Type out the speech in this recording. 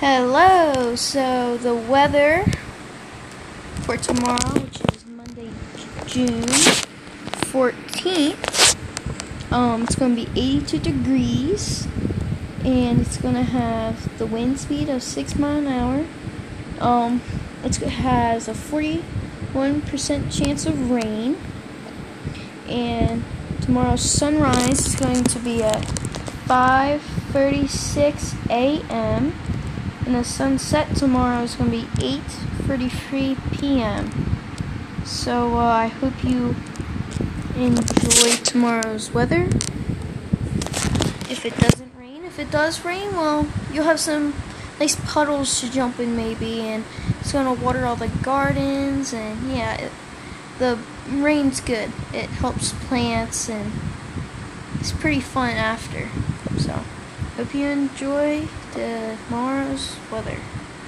Hello. So the weather for tomorrow, which is Monday, June 14th, um, it's going to be 82 degrees, and it's going to have the wind speed of six mile an hour. Um, it has a 41% chance of rain, and tomorrow's sunrise is going to be at 5:36 a.m and the sunset tomorrow is going to be 8:33 p.m. So uh, I hope you enjoy tomorrow's weather. If it doesn't rain, if it does rain, well, you'll have some nice puddles to jump in maybe, and it's going to water all the gardens, and yeah, it, the rain's good. It helps plants, and it's pretty fun after. So. Hope you enjoy weather.